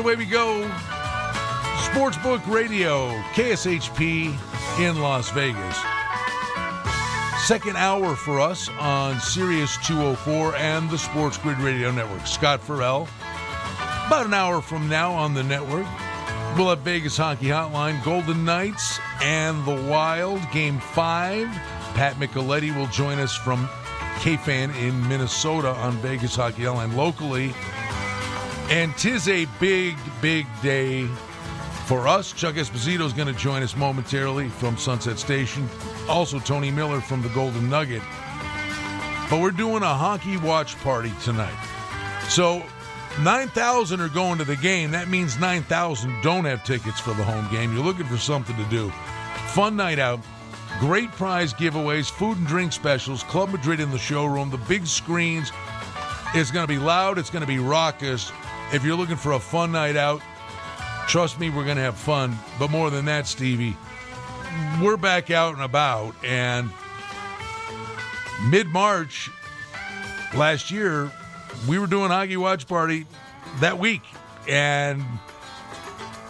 Away we go. Sportsbook Radio, KSHP in Las Vegas. Second hour for us on Sirius 204 and the Sports Grid Radio Network. Scott Farrell. About an hour from now on the network, we'll have Vegas Hockey Hotline, Golden Knights, and the Wild, Game 5. Pat Micheletti will join us from KFAN in Minnesota on Vegas Hockey Hotline locally. And tis a big, big day for us. Chuck Esposito is going to join us momentarily from Sunset Station. Also, Tony Miller from the Golden Nugget. But we're doing a hockey watch party tonight. So 9,000 are going to the game. That means 9,000 don't have tickets for the home game. You're looking for something to do. Fun night out. Great prize giveaways, food and drink specials, Club Madrid in the showroom, the big screens. It's going to be loud, it's going to be raucous. If you're looking for a fun night out, trust me, we're going to have fun. But more than that, Stevie, we're back out and about. And mid March last year, we were doing Hockey Watch Party that week. And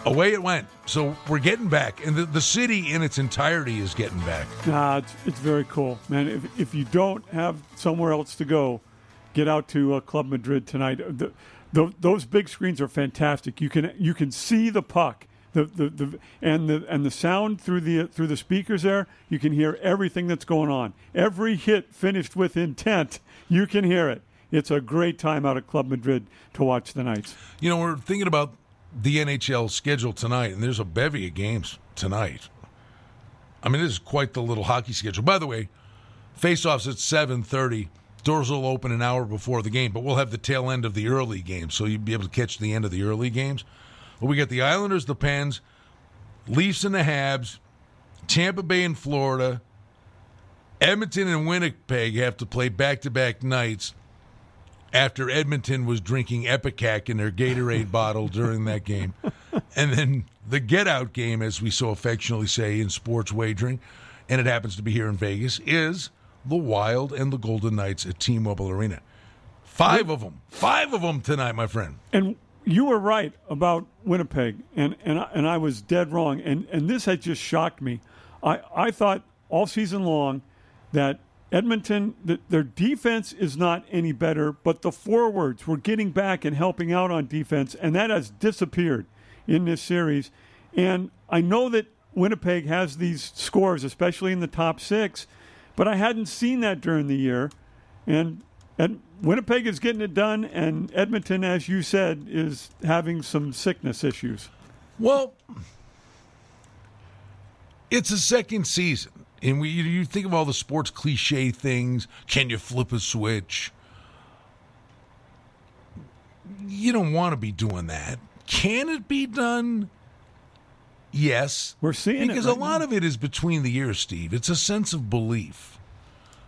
away it went. So we're getting back. And the, the city in its entirety is getting back. Nah, it's, it's very cool, man. If, if you don't have somewhere else to go, get out to uh, Club Madrid tonight. The, the, those big screens are fantastic. You can you can see the puck, the, the, the and the and the sound through the through the speakers there. You can hear everything that's going on. Every hit finished with intent. You can hear it. It's a great time out at Club Madrid to watch the Knights. You know, we're thinking about the NHL schedule tonight, and there's a bevy of games tonight. I mean, this is quite the little hockey schedule. By the way, face-offs at seven thirty. Doors will open an hour before the game, but we'll have the tail end of the early games, so you'll be able to catch the end of the early games. But we got the Islanders, the Pens, Leafs, and the Habs, Tampa Bay and Florida, Edmonton and Winnipeg have to play back-to-back nights after Edmonton was drinking ipecac in their Gatorade bottle during that game. And then the get out game, as we so affectionately say in sports wagering, and it happens to be here in Vegas, is the Wild and the Golden Knights at T Mobile Arena. Five of them. Five of them tonight, my friend. And you were right about Winnipeg, and, and, I, and I was dead wrong. And, and this had just shocked me. I, I thought all season long that Edmonton, the, their defense is not any better, but the forwards were getting back and helping out on defense, and that has disappeared in this series. And I know that Winnipeg has these scores, especially in the top six, but I hadn't seen that during the year. And, and Winnipeg is getting it done, and Edmonton, as you said, is having some sickness issues. Well, it's a second season. And we, you think of all the sports cliche things. Can you flip a switch? You don't want to be doing that. Can it be done? Yes. We're seeing because it right a lot now. of it is between the ears, Steve. It's a sense of belief.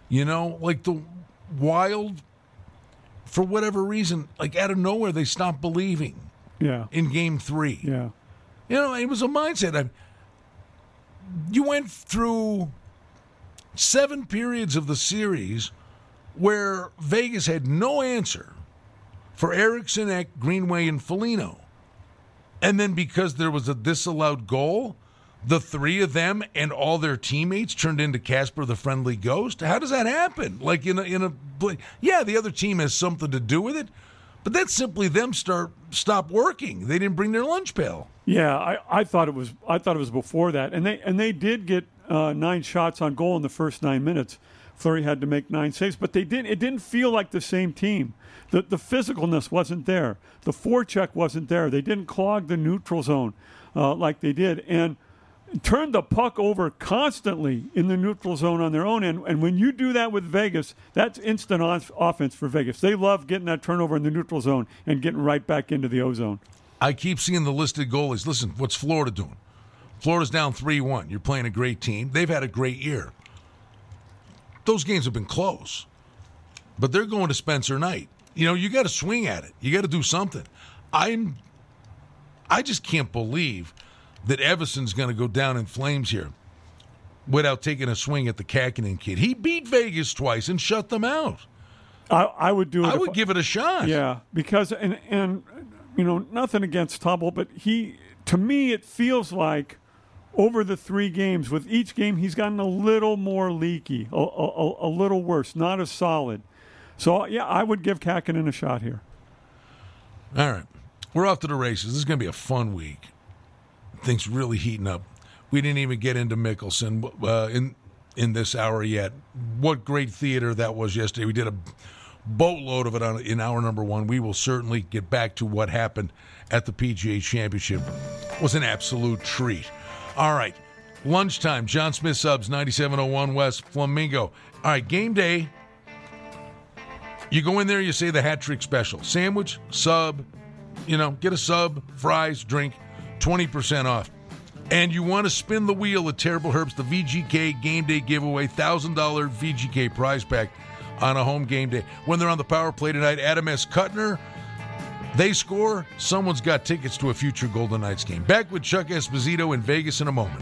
You know, like the wild, for whatever reason, like out of nowhere, they stopped believing Yeah. in game three. Yeah. You know, it was a mindset. I, you went through seven periods of the series where Vegas had no answer for Eriksson, Ek, Greenway, and Foligno. And then because there was a disallowed goal, the three of them and all their teammates turned into Casper the Friendly Ghost. How does that happen? Like in a, in a yeah, the other team has something to do with it, but that's simply them start stop working. They didn't bring their lunch pail. Yeah, I, I thought it was I thought it was before that, and they and they did get uh, nine shots on goal in the first nine minutes. Fleury had to make nine saves, but they didn't. It didn't feel like the same team. The the physicalness wasn't there. The forecheck wasn't there. They didn't clog the neutral zone uh, like they did, and turned the puck over constantly in the neutral zone on their own. And, and when you do that with Vegas, that's instant off- offense for Vegas. They love getting that turnover in the neutral zone and getting right back into the ozone. I keep seeing the listed goalies. Listen, what's Florida doing? Florida's down 3 1. You're playing a great team. They've had a great year. Those games have been close, but they're going to Spencer Knight. You know, you got to swing at it. You got to do something. I'm, I just can't believe that Evason's going to go down in flames here without taking a swing at the Kahkonen kid. He beat Vegas twice and shut them out. I, I would do it. I would give it a shot. Yeah, because and and you know, nothing against Talbot, but he, to me, it feels like over the three games, with each game, he's gotten a little more leaky, a, a, a little worse, not as solid. So, yeah, I would give Kahkonen a shot here. All right. We're off to the races. This is going to be a fun week. Things really heating up. We didn't even get into Mickelson uh, in in this hour yet. What great theater that was yesterday. We did a boatload of it on, in hour number one. We will certainly get back to what happened at the PGA Championship. It was an absolute treat. All right. Lunchtime, John Smith subs, 9701 West Flamingo. All right, game day. You go in there, you say the hat trick special sandwich, sub, you know, get a sub, fries, drink, 20% off. And you want to spin the wheel at Terrible Herbst, the VGK game day giveaway, $1,000 VGK prize pack on a home game day. When they're on the power play tonight, Adam S. Kutner, they score, someone's got tickets to a future Golden Knights game. Back with Chuck Esposito in Vegas in a moment.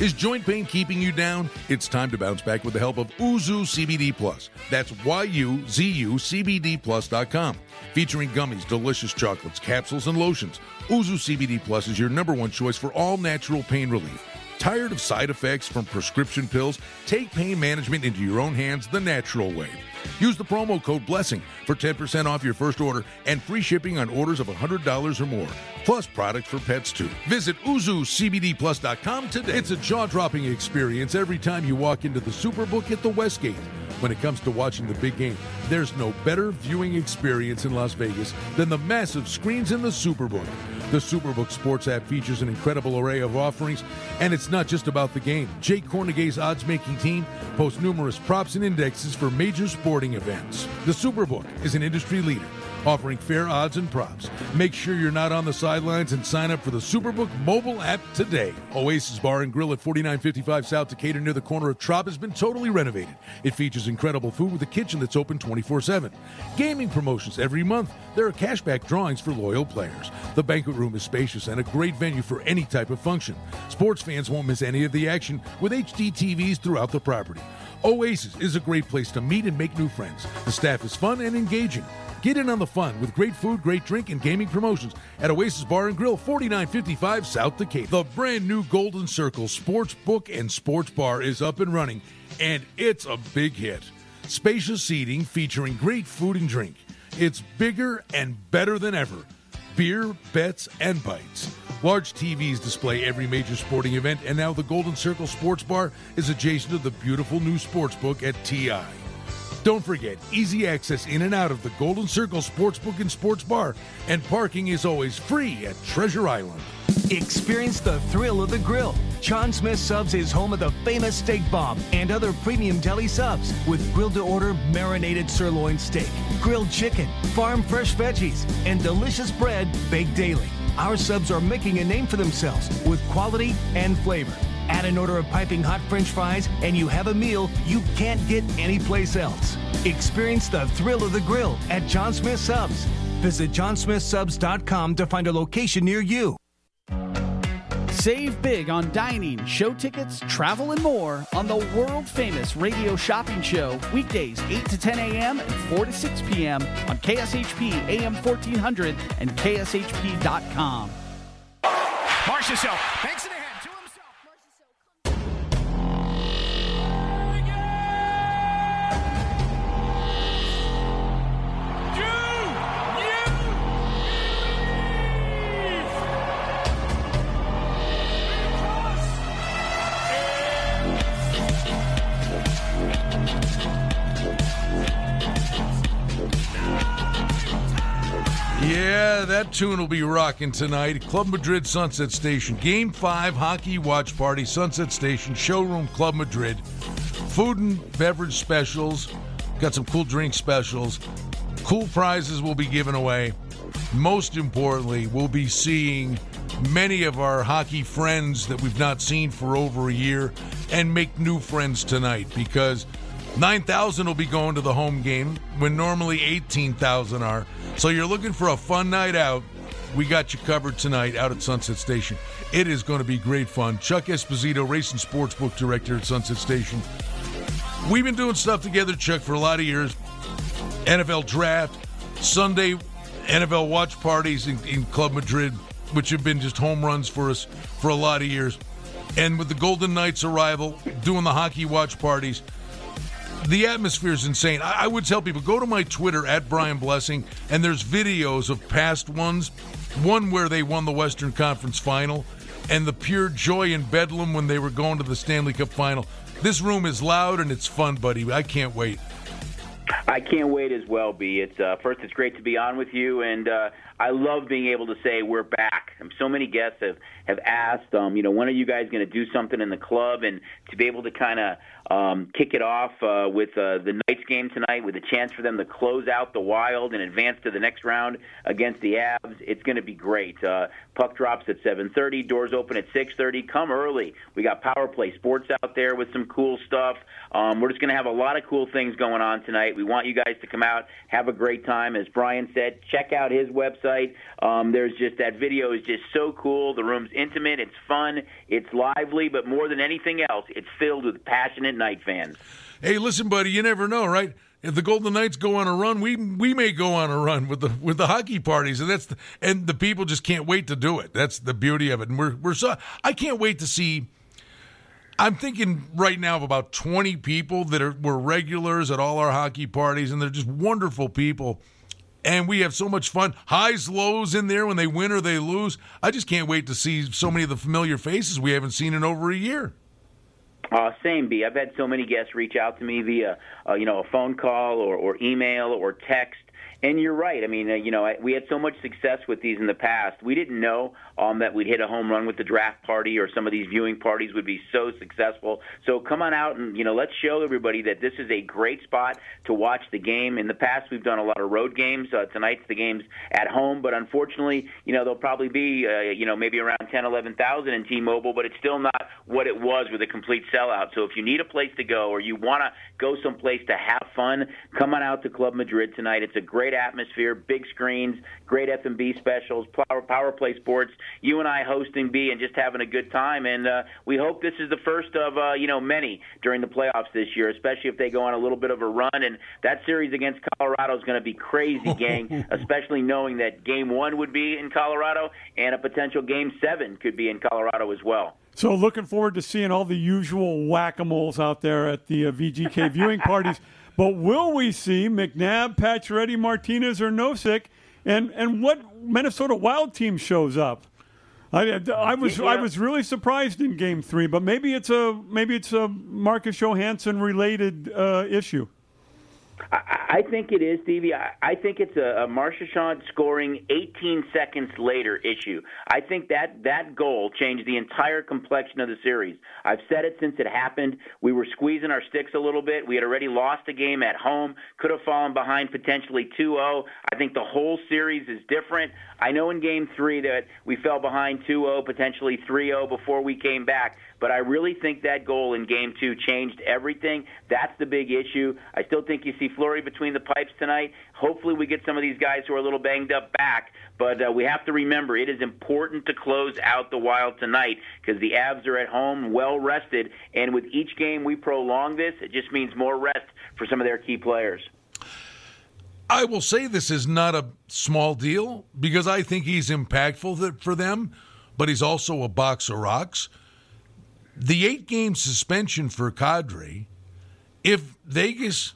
Is joint pain keeping you down? It's time to bounce back with the help of Yuzu CBD Plus. That's Y-U-Z-U CBD Plus.com. Featuring gummies, delicious chocolates, capsules, and lotions. Yuzu CBD Plus is your number one choice for all natural pain relief. Tired of side effects from prescription pills? Take pain management into your own hands the natural way. Use the promo code BLESSING for 10% off your first order and free shipping on orders of $100 or more, plus products for pets too. Visit YuzuCBDPlus.com today. It's a jaw dropping experience every time you walk into the Superbook at the Westgate. When it comes to watching the big game, there's no better viewing experience in Las Vegas than the massive screens in the Superbook. The Superbook Sports app features an incredible array of offerings, and it's not just about the game. Jay Kornegay's odds making team posts numerous props and indexes for major sporting events. The Superbook is an industry leader offering fair odds and props. Make sure you're not on the sidelines and sign up for the Superbook mobile app today. Oasis Bar and Grill at 4955 South Decatur near the corner of Trop has been totally renovated. It features incredible food with a kitchen that's open 24 7. Gaming promotions every month. There are cashback drawings for loyal players. The banquet room is spacious and a great venue for any type of function. Sports fans won't miss any of the action with HD TVs throughout the property. Oasis is a great place to meet and make new friends. The staff is fun and engaging. Get in on the fun with great food, great drink, and gaming promotions at Oasis Bar and Grill, 4955 South Decatur. The brand new Golden Circle Sports Book and Sports Bar is up and running, and it's a big hit. Spacious seating featuring great food and drink. It's bigger and better than ever. Beer, bets, and bites. Large TVs display every major sporting event, and now the Golden Circle Sports Bar is adjacent to the beautiful new sports book at TI. Don't forget, easy access in and out of the Golden Circle Sportsbook and Sports Bar, and parking is always free at Treasure Island. Experience the thrill of the grill. John Smith Subs is home of the famous steak bomb and other premium deli subs with grilled to order marinated sirloin steak, grilled chicken, farm fresh veggies, and delicious bread baked daily. Our subs are making a name for themselves with quality and flavor. Add an order of piping hot french fries, and you have a meal you can't get anyplace else. Experience the thrill of the grill at John Smith Subs. Visit johnsmithsubs.com to find a location near you. Save big on dining, show tickets, travel, and more on the world famous radio shopping show weekdays 8 to 10 a.m. and 4 to 6 p.m. on KSHP AM 1400 and KSHP.com. Marchessault banks That tune will be rocking tonight. Club Madrid Sunset Station. Game 5 hockey watch party, Sunset Station, Showroom Club Madrid. food and beverage specials, got some cool drink specials, cool prizes will be given away. Most importantly, we'll be seeing many of our hockey friends that we've not seen for over a year and make new friends tonight because 9,000 will be going to the home game when normally 18,000 are. So you're looking for a fun night out. We got you covered tonight out at Sunset Station. It is going to be great fun. Chuck Esposito, Racing Sportsbook Director at Sunset Station. We've been doing stuff together, Chuck, for a lot of years. NFL Draft, Sunday NFL watch parties in, in Club Madrid, which have been just home runs for us for a lot of years. And with the Golden Knights' arrival, doing the hockey watch parties, the atmosphere is insane. I, I, would tell people go to my Twitter at Brian Blessing, and there's videos of past ones. One where they won the Western Conference Final, and the pure joy in Bedlam when they were going to the Stanley Cup Final. This room is loud and it's fun, buddy. I can't wait. I can't wait as well, B. It's uh, first, it's great to be on with you, and uh, I love being able to say we're back. Um, so many guests have have asked, um, you know, when are you guys going to do something in the club, and to be able to kind of um, kick it off uh, with uh, the Knights game tonight, with a chance for them to close out the Wild and advance to the next round against the Avs. It's going to be great. Uh, puck drops at 7:30, doors open at 6:30. Come early. We got Power Play Sports out there with some cool stuff. Um, we're just going to have a lot of cool things going on tonight. We want you guys to come out, have a great time. As Brian said, check out his website. Um, there's just that video is just so cool. The room's intimate, it's fun, it's lively, but more than anything else, it's filled with passionate Knight fans. Hey, listen, buddy, you never know, right? If the Golden Knights go on a run, we we may go on a run with the with the hockey parties, and that's the, and the people just can't wait to do it. That's the beauty of it, and we're we're so I can't wait to see. I'm thinking right now of about 20 people that are were regulars at all our hockey parties, and they're just wonderful people and we have so much fun. Highs, lows in there when they win or they lose. I just can't wait to see so many of the familiar faces we haven't seen in over a year. Uh, same, B. I've had so many guests reach out to me via, uh, you know, a phone call or, or email or text and you're right. I mean, uh, you know, we had so much success with these in the past. We didn't know um, that we'd hit a home run with the draft party or some of these viewing parties would be so successful. So come on out and you know, let's show everybody that this is a great spot to watch the game. In the past, we've done a lot of road games. Uh, tonight's the games at home, but unfortunately, you know, there'll probably be uh, you know maybe around 10, 11,000 in T-Mobile, but it's still not what it was with a complete sellout. So if you need a place to go or you want to go someplace to have fun, come on out to Club Madrid tonight. It's a great great atmosphere, big screens, great F&B specials, power, power play sports. You and I hosting B and just having a good time. And uh, we hope this is the first of uh, you know many during the playoffs this year, especially if they go on a little bit of a run. And that series against Colorado is going to be crazy, gang. especially knowing that Game One would be in Colorado and a potential Game Seven could be in Colorado as well. So, looking forward to seeing all the usual whack a moles out there at the uh, VGK viewing parties. But will we see McNabb, Pacioretty, Martinez, or Nosek? And and what Minnesota Wild team shows up? I, I was yeah. I was really surprised in Game Three, but maybe it's a maybe it's a Marcus Johansson related uh, issue. I, think it is, Stevie. I, I think it's a, a scoring 18 seconds later issue. I think that that goal changed the entire complexion of the series. I've said it since it happened. We were squeezing our sticks a little bit. We had already lost a game at home, could have fallen behind potentially 2-0. I think the whole series is different. I know in game 3 that we fell behind 2-0, potentially 3-0 before we came back. But I really think that goal in game two changed everything. That's the big issue. I still think you see Fleury between the pipes tonight. Hopefully, we get some of these guys who are a little banged up back. But uh, we have to remember it is important to close out the Wild tonight because the Avs are at home, well rested. And with each game we prolong this, it just means more rest for some of their key players. I will say this is not a small deal because I think he's impactful for them, but he's also a box of rocks the eight game suspension for Kadri, if Vegas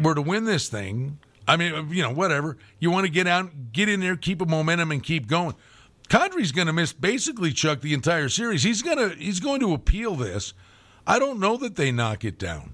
were to win this thing, I mean, you know, whatever, you want to get out, get in there, keep a momentum, and keep going. Kadri's going to miss basically Chuck the entire series. He's going to he's going to appeal this. I don't know that they knock it down.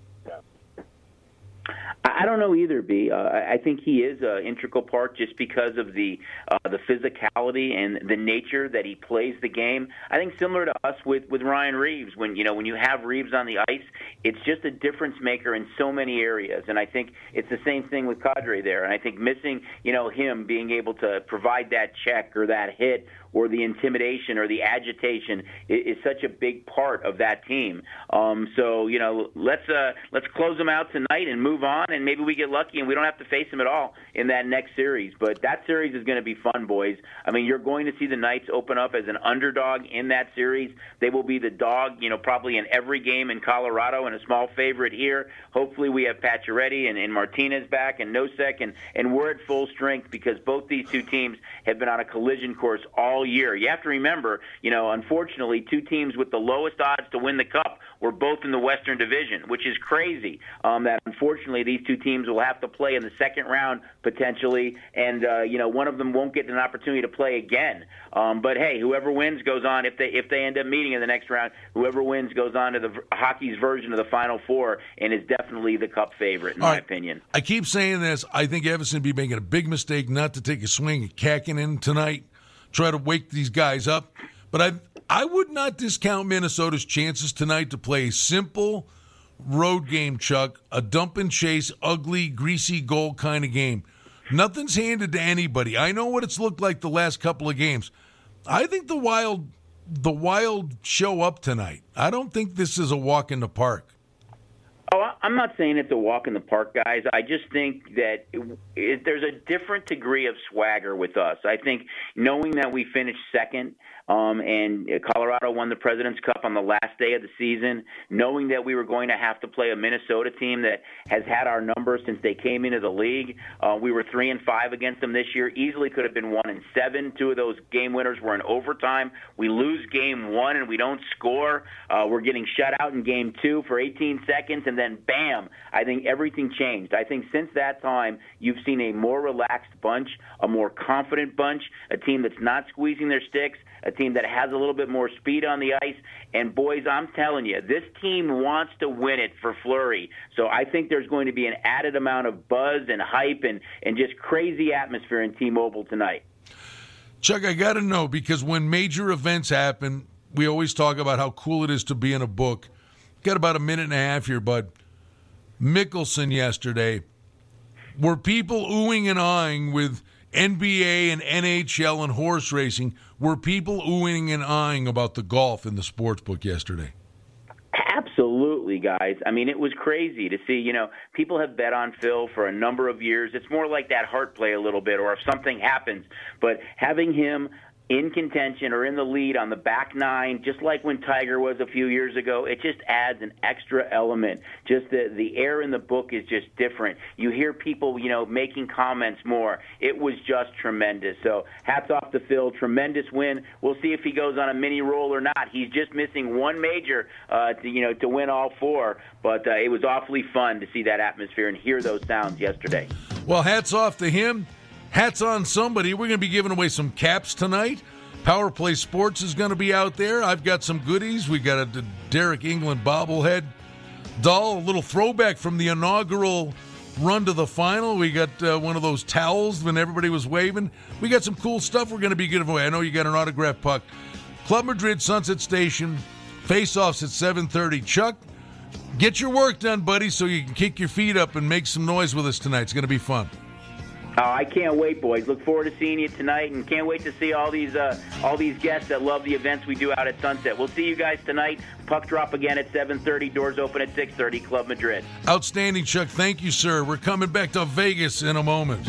I don't know either, B. Uh, I think he is an integral part just because of the uh, the physicality and the nature that he plays the game. I think similar to us with with Ryan Reaves. When you know when you have Reaves on the ice, it's just a difference maker in so many areas. And I think it's the same thing with Kadri there. And I think missing you know him being able to provide that check or that hit or the intimidation or the agitation is, is such a big part of that team. Um, so you know, let's uh, let's close them out tonight and move on, and maybe we get lucky and we don't have to face them at all in that next series. But that series is going to be fun, boys. I mean, you're going to see the Knights open up as an underdog in that series. They will be the dog, you know, probably in every game in Colorado and a small favorite here. Hopefully, we have Pacioretty and, and Martinez back and Nosek, and and we're at full strength because both these two teams have been on a collision course all all year. You have to remember, you know, unfortunately, two teams with the lowest odds to win the cup were both in the Western Division, which is crazy. Um, that unfortunately these two teams will have to play in the second round potentially, and uh, you know, one of them won't get an opportunity to play again. Um, but hey, whoever wins goes on. If they if they end up meeting in the next round, whoever wins goes on to the hockey's version of the Final Four and is definitely the cup favorite in All my right. opinion. I keep saying this. I think Evason be making a big mistake not to take a swing at Kahkonen tonight try to wake these guys up. But I I would not discount Minnesota's chances tonight to play a simple road game, Chuck, a dump and chase, ugly, greasy goal kind of game. Nothing's handed to anybody. I know what it's looked like the last couple of games. I think the Wild the Wild show up tonight. I don't think this is a walk in the park. Oh, I'm not saying it's a walk in the park, guys. I just think that it, it, there's a different degree of swagger with us. I think knowing that we finished second um, and Colorado won the President's Cup on the last day of the season, knowing that we were going to have to play a Minnesota team that has had our numbers since they came into the league. Uh, we were three and five against them this year. Easily could have been one and seven. Two of those game winners were in overtime. We lose game one and we don't score. Uh, we're getting shut out in game two for 18 seconds, and then bam! I think everything changed. I think since that time, you've seen a more relaxed bunch, a more confident bunch, a team that's not squeezing their sticks a team that has a little bit more speed on the ice. And boys, I'm telling you, this team wants to win it for Fleury. So I think there's going to be an added amount of buzz and hype and, and just crazy atmosphere in T-Mobile tonight. Chuck, I got to know because when major events happen, we always talk about how cool it is to be in a book. Got about a minute and a half here, bud. Mickelson yesterday. Were people oohing and ahhing with NBA and NHL and horse racing? Were people oohing and eyeing about the golf in the sports book yesterday? Absolutely, guys. I mean, it was crazy to see. You know, people have bet on Phil for a number of years. It's more like that heart play a little bit, or if something happens. But having him in contention or in the lead on the back nine, just like when Tiger was a few years ago. It just adds an extra element. Just the the air in the book is just different. You hear people, you know, making comments more. It was just tremendous. So hats off to Phil. Tremendous win. We'll see if he goes on a mini roll or not. He's just missing one major, uh, to you know, to win all four. But uh, it was awfully fun to see that atmosphere and hear those sounds yesterday. Well, hats off to him. Hats on somebody. We're going to be giving away some caps tonight. Power Play Sports is going to be out there. I've got some goodies. We got a Deryk Engelland bobblehead doll, a little throwback from the inaugural run to the final. We got uh, one of those towels when everybody was waving. We got some cool stuff we're going to be giving away. I know you got an autograph puck. Club Madrid Sunset Station. Face-offs at 7:30. Chuck, get your work done, buddy, so you can kick your feet up and make some noise with us tonight. It's going to be fun. Oh, I can't wait, boys. Look forward to seeing you tonight, and can't wait to see all these uh, all these guests that love the events we do out at Sunset. We'll see you guys tonight. Puck drop again at 7:30. Doors open at 6:30. Club Madrid. Outstanding, Chuck. Thank you, sir. We're coming back to Vegas in a moment.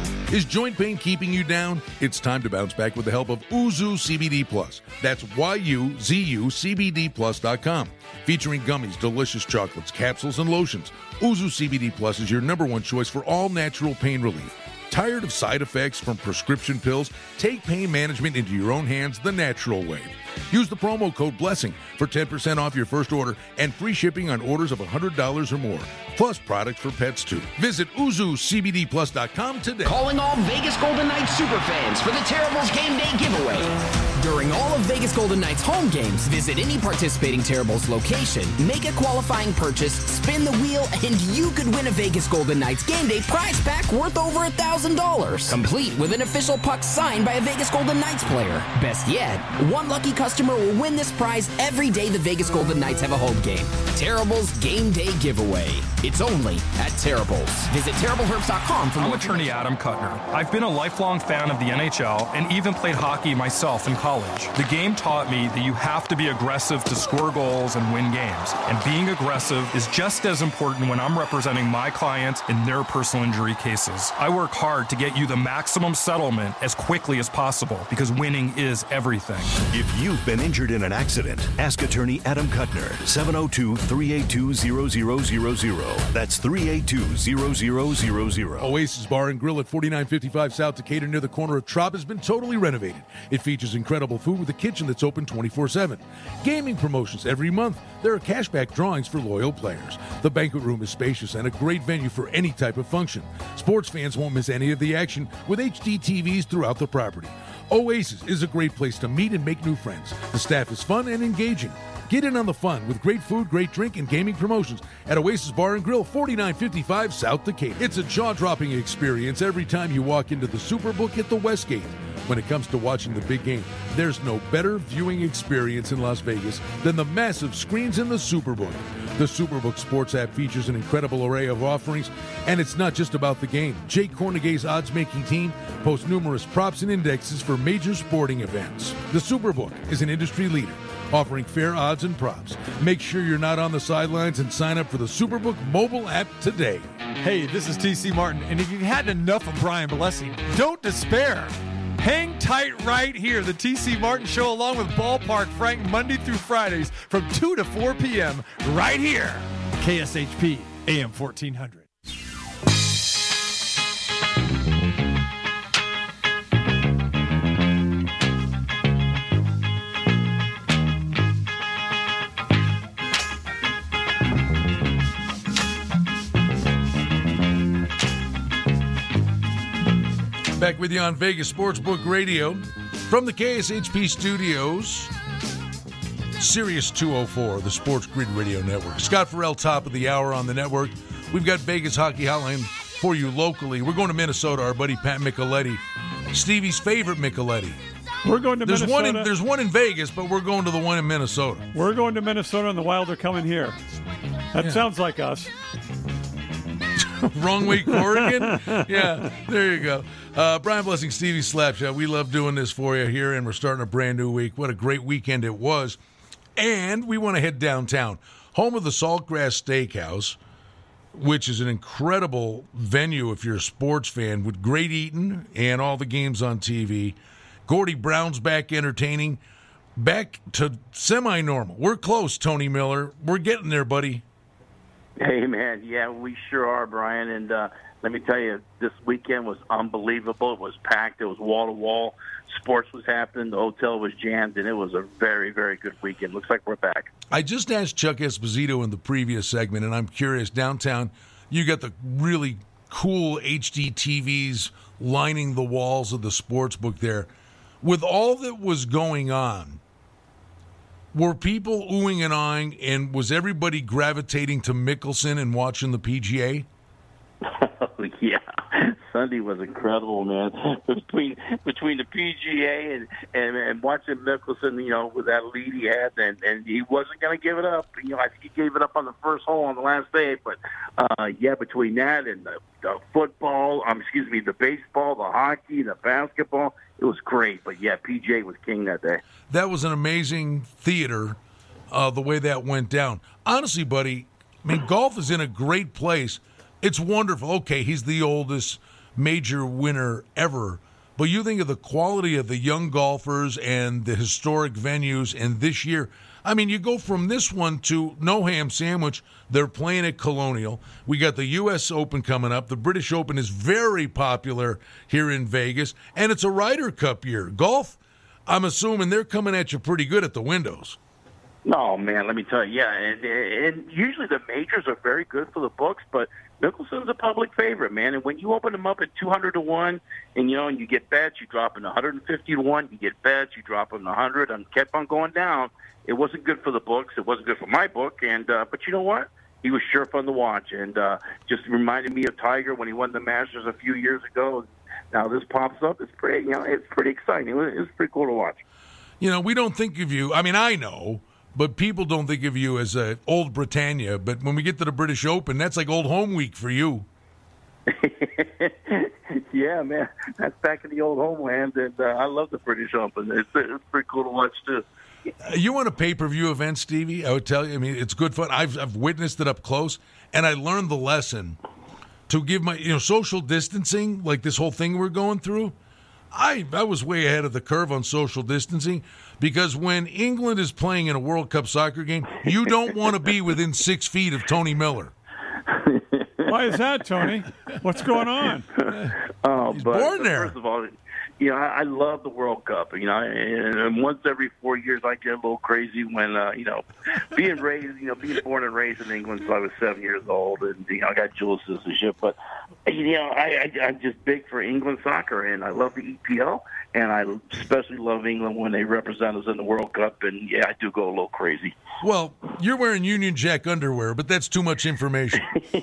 Is joint pain keeping you down? It's time to bounce back with the help of Yuzu CBD Plus. That's Y-U-Z-U CBD Plus.com. Featuring gummies, delicious chocolates, capsules, and lotions. Yuzu CBD Plus is your number one choice for all natural pain relief. Tired of side effects from prescription pills? Take pain management into your own hands the natural way. Use the promo code BLESSING for 10% off your first order and free shipping on orders of $100 or more, plus products for pets too. Visit YuzuCBDPlus.com today. Calling all Vegas Golden Knights superfans for the Terribles Game Day giveaway. During all of Vegas Golden Knights home games, visit any participating Terribles location, make a qualifying purchase, spin the wheel, and you could win a Vegas Golden Knights Game Day prize pack worth over a $1,000. Complete with an official puck signed by a Vegas Golden Knights player. Best yet, one lucky customer will win this prize every day the Vegas Golden Knights have a home game. Terribles Game Day giveaway. It's only at Terribles. Visit TerribleHerbst.com for I'm more attorney Adam Kutner. I've been a lifelong fan of the NHL and even played hockey myself in college. The game taught me that you have to be aggressive to score goals and win games. And being aggressive is just as important when I'm representing my clients in their personal injury cases. I work hard to get you the maximum settlement as quickly as possible because winning is everything. If you've been injured in an accident, ask attorney Adam Kutner, 702 382 0000. That's 382 0000. Oasis Bar and Grill at 4955 South Decatur near the corner of Trop has been totally renovated. It features incredible food with a kitchen that's open 24 7. Gaming promotions every month. There are cashback drawings for loyal players. The banquet room is spacious and a great venue for any type of function. Sports fans won't miss any of the action with HD TVs throughout the property. Oasis is a great place to meet and make new friends. The staff is fun and engaging. Get in on the fun with great food, great drink, and gaming promotions at Oasis Bar and Grill, 4955 South Decatur. It's a jaw-dropping experience every time you walk into the Superbook at the Westgate. When it comes to watching the big game, there's no better viewing experience in Las Vegas than the massive screens in the Superbook. The Superbook Sports app features an incredible array of offerings, and it's not just about the game. Jay Kornegay's odds-making team posts numerous props and indexes for major sporting events. The Superbook is an industry leader offering fair odds and props. Make sure you're not on the sidelines and sign up for the Superbook mobile app today. Hey, this is TC Martin, and if you've had enough of Brian Blessing, don't despair. Hang tight right here. The TC Martin Show, along with Ballpark Frank, Monday through Fridays from 2 to 4 p.m. right here. KSHP AM 1400. Back with you on Vegas Sportsbook Radio from the KSHP studios. Sirius 204, the Sports Grid Radio Network. Scott Farrell, top of the hour on the network. We've got Vegas Hockey Hotline for you locally. We're going to Minnesota. Our buddy Pat Micheletti, Stevie's favorite Micheletti. We're going to There's Minnesota. one. In, there's one in Vegas, but we're going to the one in Minnesota. We're going to Minnesota, and the Wild are coming here. That sounds like us. Wrong week, Oregon. yeah, there you go. Uh, Brian Blessing, Stevie Slapshot. We love doing this for you here, and we're starting a brand new week. What a great weekend it was. And we want to head downtown, home of the Saltgrass Steakhouse, which is an incredible venue if you're a sports fan, with great eating and all the games on TV. Gordy Brown's back entertaining, back to semi normal. We're close, Tony Miller. We're getting there, buddy. Hey man, yeah, we sure are, Brian. And uh, let me tell you, this weekend was unbelievable. It was packed. It was wall to wall. Sports was happening. The hotel was jammed, and it was a very, very good weekend. Looks like we're back. I just asked Chuck Esposito in the previous segment, and I'm curious. Downtown, you got the really cool HD TVs lining the walls of the sports book there. With all that was going on, were people oohing and eyeing, and was everybody gravitating to Mickelson and watching the PGA? Yeah, Sunday was incredible, man. Between between the PGA and and, and watching Mickelson, you know, with that lead he had, and and he wasn't going to give it up. You know, I think he gave it up on the first hole on the last day, but uh yeah, between that and the, the football, um, excuse me, the baseball, the hockey, the basketball, it was great. But yeah, PGA was king that day. That was an amazing theater, uh, the way that went down. Honestly, buddy, I mean, golf is in a great place. It's wonderful. Okay, he's the oldest, major winner ever. But you think of the quality of the young golfers and the historic venues, and this year, I mean, you go from this one to No Ham Sandwich. They're playing at Colonial. We got the U.S. Open coming up. The British Open is very popular here in Vegas, and it's a Ryder Cup year. Golf, I'm assuming they're coming at you pretty good at the windows. No, man, let me tell you, yeah, and and usually the majors are very good for the books, but Mickelson's a public favorite, man. And when you open them up at two hundred to one, and you know, and you get bets, you drop them one hundred and fifty to one, you get bets, you drop them one hundred, and kept on going down. It wasn't good for the books. It wasn't good for my book, and uh, but you know what? He was sure fun to watch, and uh, just reminded me of Tiger when he won the Masters a few years ago. Now this pops up. It's pretty, you know, it's pretty exciting. It was, it was pretty cool to watch. You know, we don't think of you. I mean, I know but people don't think of you as a old Britannia. But when we get to the British Open, that's like old home week for you. yeah, man, that's back in the old homeland, and uh, I love the British Open. It's, it's pretty cool to watch too. Uh, you want a pay per view event, Stevie? I would tell you. I mean, it's good fun. I've I've witnessed it up close, and I learned the lesson to give my you know social distancing, like this whole thing we're going through. I I was way ahead of the curve on social distancing because when England is playing in a World Cup soccer game, you don't want to be within six feet of Tony Miller. Why is that, Tony? What's going on? Oh, He's but, born there. First of all, you know, I, I love the World Cup. You know, and, and once every four years, I get a little crazy when, uh, you know, being raised, you know, being born and raised in England since I was seven years old, and you know, I got dual citizenship. But you know, I, I I'm just big for England soccer, and I love the EPL, and I especially love England when they represent us in the World Cup. And yeah, I do go a little crazy. Well, you're wearing Union Jack underwear, but that's too much information. yeah,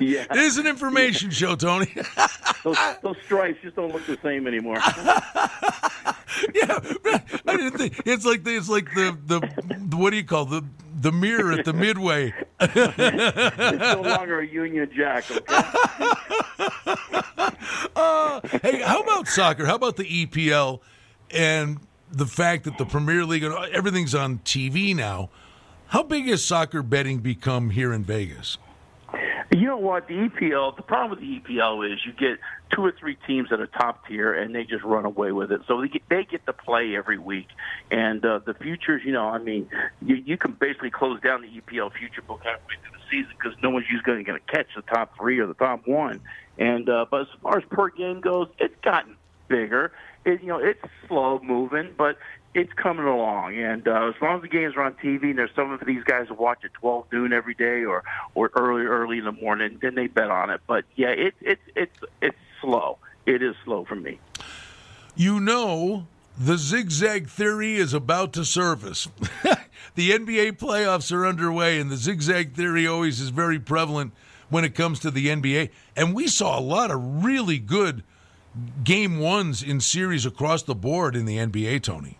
it is an information show, Tony. those, those stripes just don't look the same anymore. yeah, I didn't think it's like the, it's like the, the the what do you call the the mirror at the midway. it's no longer a Union Jack. Okay. Uh, hey, how about soccer? How about the EPL and the fact that the Premier League and everything's on TV now? How big has soccer betting become here in Vegas? You know what? The EPL, the problem with the EPL is you get two or three teams that are top tier and they just run away with it. So they get, they get to play every week. And uh, the futures, you know, I mean, you, you can basically close down the EPL future book halfway through the season because no one's usually going to catch the top three or the top one. And uh, but as far as per game goes, it's gotten bigger. It, you know, it's slow moving, but it's coming along. And uh, as long as the games are on TV, and there's some of these guys who watch at 12 noon every day or or early early in the morning, then they bet on it. But yeah, it's it's it's it's slow. It is slow for me. You know, the zigzag theory is about to surface. the NBA playoffs are underway, and the zigzag theory always is very prevalent when it comes to the NBA. And we saw a lot of really good game ones in series across the board in the NBA, Tony.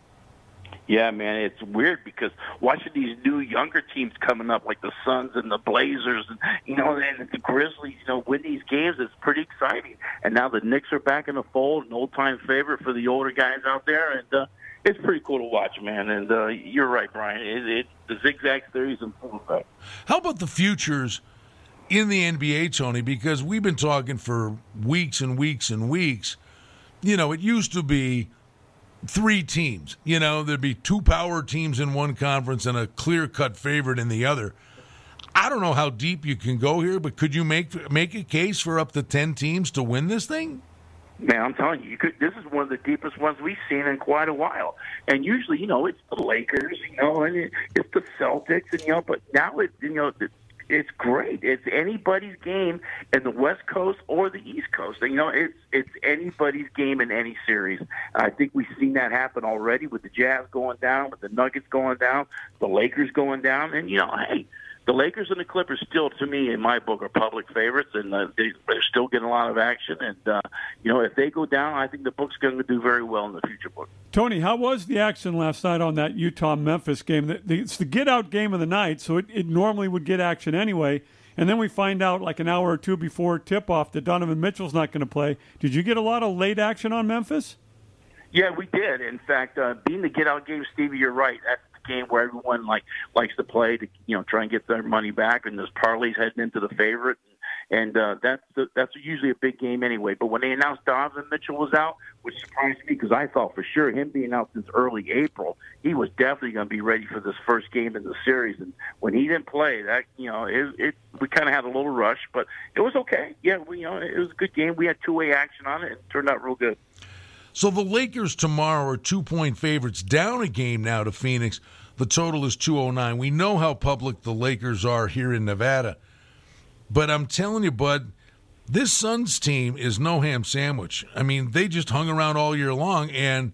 Yeah, man, it's weird because watching these new younger teams coming up, like the Suns and the Blazers, and you know, and the Grizzlies, you know, win these games. It's pretty exciting. And now the Knicks are back in the fold, an old-time favorite for the older guys out there, and uh, it's pretty cool to watch, man. And uh, you're right, Brian. It, it the zigzag theory is in full effect. How about the futures in the NBA, Tony? Because we've been talking for weeks and weeks and weeks. You know, it used to be three teams. You know, there'd be two power teams in one conference and a clear cut favorite in the other. I don't know how deep you can go here, but could you make make a case for up to ten teams to win this thing? Man, I'm telling you, you could, this is one of the deepest ones we've seen in quite a while. And usually, you know, it's the Lakers, you know, and it, it's the Celtics, and you know, but now it, you know, it's great. It's anybody's game in the West Coast or the East Coast. You know, it's it's anybody's game in any series. I think we've seen that happen already with the Jazz going down, with the Nuggets going down, the Lakers going down, and you know, hey. The Lakers and the Clippers still, to me, in my book, are public favorites, and uh, they, they're still getting a lot of action. And uh, you know, if they go down, I think the book's going to do very well in the future book. Tony, how was the action last night on that Utah Memphis game? It's the get out game of the night, so it, it normally would get action anyway. And then we find out like an hour or two before tip off that Donovan Mitchell's not going to play. Did you get a lot of late action on Memphis? Yeah, we did. In fact, uh, being the get out game, Stevie, you're right. Game where everyone like likes to play to you know try and get their money back, and there's parlays heading into the favorite. and uh, that's the, that's usually a big game anyway. But when they announced Donovan Mitchell was out, which surprised me because I thought for sure him being out since early April, he was definitely going to be ready for this first game in the series. And when he didn't play, that you know, it, it we kind of had a little rush, but it was okay. Yeah, we you know it was a good game. We had two way action on it. It turned out real good. So the Lakers tomorrow are two point favorites, down a game now to Phoenix. The total is 209. We know how public the Lakers are here in Nevada. But I'm telling you, Bud, this Suns team is no ham sandwich. I mean, they just hung around all year long, and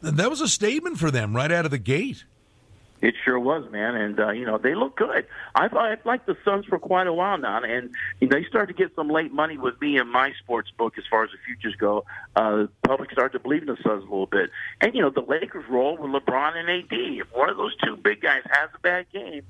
that was a statement for them right out of the gate. It sure was, man, and uh, you know they look good. I've I've liked the Suns for quite a while now, and they started to get some late money with me in my sports book as far as the futures go. Uh, the public started to believe in the Suns a little bit, and you know the Lakers roll with LeBron and AD. If one of those two big guys has a bad game,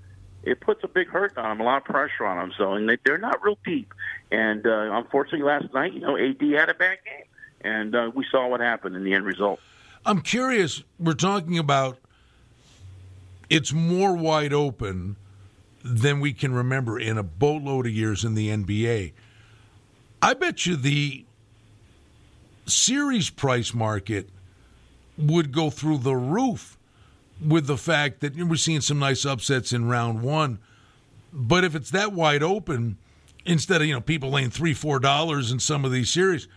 it puts a big hurt on them, a lot of pressure on them. So, and they, they're not real deep. And uh, unfortunately, last night, you know, AD had a bad game, and uh, we saw what happened in the end result. I'm curious. We're talking about it's more wide open than we can remember in a boatload of years in the NBA. I bet you the series price market would go through the roof with the fact that we're seeing some nice upsets in round one. But if it's that wide open, instead of you know people laying three four dollars in some of these series,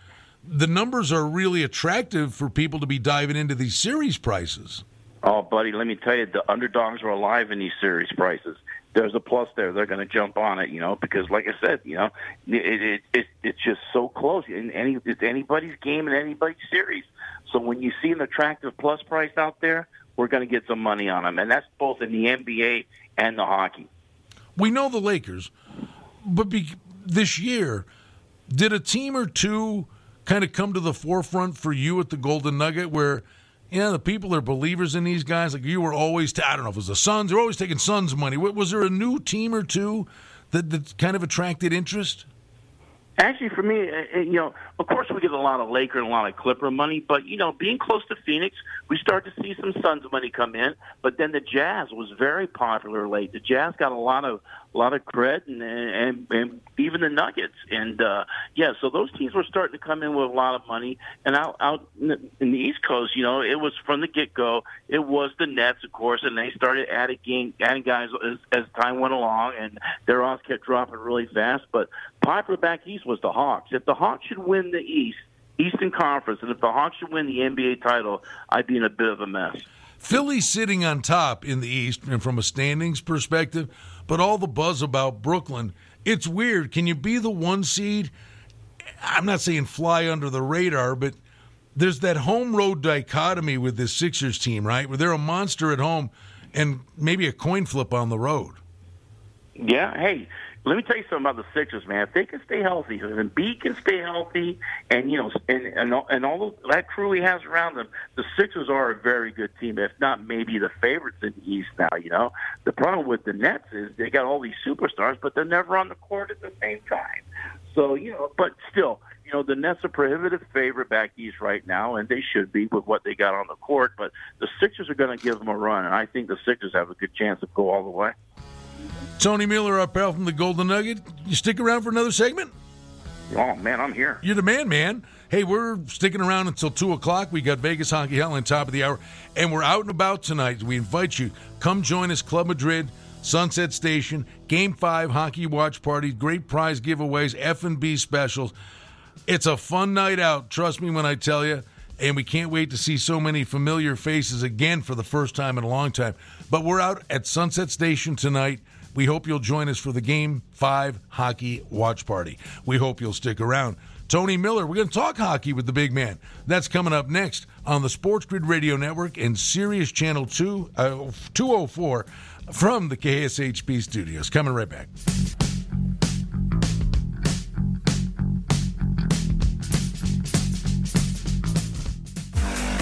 the numbers are really attractive for people to be diving into these series prices. Oh, buddy, let me tell you, the underdogs are alive in these series prices. There's a plus there. They're going to jump on it, you know, because like I said, you know, it, it, it it's just so close. In any it's anybody's game in anybody's series. So when you see an attractive plus price out there, we're going to get some money on them, and that's both in the NBA and the hockey. We know the Lakers, but be, this year, did a team or two kind of come to the forefront for you at the Golden Nugget where? You know, the people are believers in these guys. Like you were always—I don't know if it was the Suns, they're always taking Suns money. Was there a new team or two that, that kind of attracted interest? Actually, for me, uh, you know, of course we get a lot of Laker and a lot of Clipper money, but you know, being close to Phoenix, we start to see some Suns money come in. But then the Jazz was very popular late. The Jazz got a lot of a lot of cred, and and, and even the Nuggets, and uh, yeah, so those teams were starting to come in with a lot of money. And out out in the East Coast, you know, it was from the get go. It was the Nets, of course, and they started adding adding guys as, as time went along, and their odds kept dropping really fast. But popular back east was the Hawks. If the Hawks should win the East, Eastern Conference, and if the Hawks should win the NBA title, I'd be in a bit of a mess. Philly's sitting on top in the East, and from a standings perspective, but all the buzz about Brooklyn, it's weird. Can you be the one seed? I'm not saying fly under the radar, but there's that home road dichotomy with this Sixers team, right? Where they're a monster at home and maybe a coin flip on the road. Yeah, hey, let me tell you something about the Sixers, man. If they can stay healthy, if Embiid can stay healthy, and you know, and and all, and all that crew he has around them, the Sixers are a very good team. If not, maybe the favorites in the East now. You know, the problem with the Nets is they got all these superstars, but they're never on the court at the same time. So you know, but still, you know, the Nets are prohibitive favorite back east right now, and they should be with what they got on the court. But the Sixers are going to give them a run, and I think the Sixers have a good chance to go all the way. Tony Miller, our pal from the Golden Nugget. You stick around for another segment? Oh, man, I'm here. You're the man, man. Hey, we're sticking around until 2 o'clock. We got Vegas Hockey Hotline top of the hour, and we're out and about tonight. We invite you. Come join us, Club Madrid, Sunset Station, Game 5 Hockey Watch Party, great prize giveaways, F&B specials. It's a fun night out, trust me when I tell you, and we can't wait to see so many familiar faces again for the first time in a long time. But we're out at Sunset Station tonight. We hope you'll join us for the Game 5 Hockey Watch Party. We hope you'll stick around. Tony Miller, we're going to talk hockey with the big man. That's coming up next on the Sports Grid Radio Network and Sirius Channel 2, uh, 204 from the KSHP studios. Coming right back.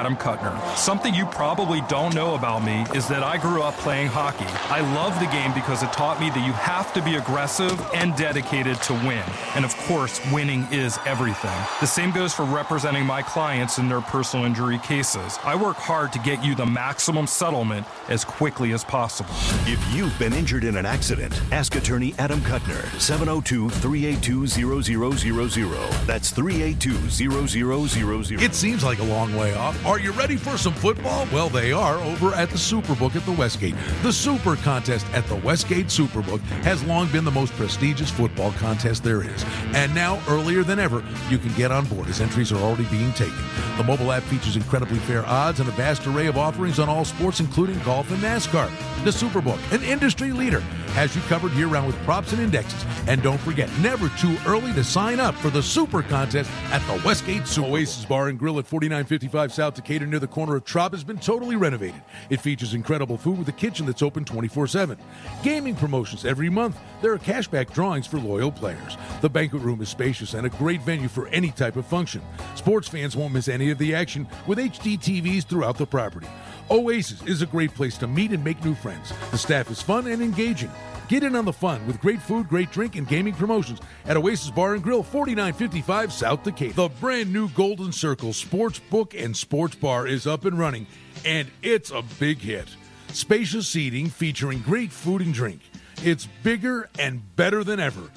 Kutner. Something you probably don't know about me is that I grew up playing hockey. I love the game because it taught me that you have to be aggressive and dedicated to win. And of course, winning is everything. The same goes for representing my clients in their personal injury cases. I work hard to get you the maximum settlement as quickly as possible. If you've been injured in an accident, ask attorney Adam Kutner, 702 382 0000. That's 382 0000. It seems like a long way off. Are you ready for some football? Well, they are over at the Superbook at the Westgate. The Super Contest at the Westgate Superbook has long been the most prestigious football contest there is. And now, earlier than ever, you can get on board as entries are already being taken. The mobile app features incredibly fair odds and a vast array of offerings on all sports, including golf and NASCAR. The Superbook, an industry leader, has you covered year round with props and indexes. And don't forget, never too early to sign up for the Super Contest at the Westgate Super Oasis Bar and Grill at 4955 South Decatur near the corner of Trop has been totally renovated. It features incredible food with a kitchen that's open 24 7. Gaming promotions every month. There are cashback drawings for loyal players. The banquet room is spacious and a great venue for any type of function. Sports fans won't miss any of the action with HD TVs throughout the property. Oasis is a great place to meet and make new friends. The staff is fun and engaging. Get in on the fun with great food, great drink, and gaming promotions at Oasis Bar and Grill, 4955 South Decatur. The brand new Golden Circle Sports Book and Sports Bar is up and running, and it's a big hit. Spacious seating featuring great food and drink. It's bigger and better than ever.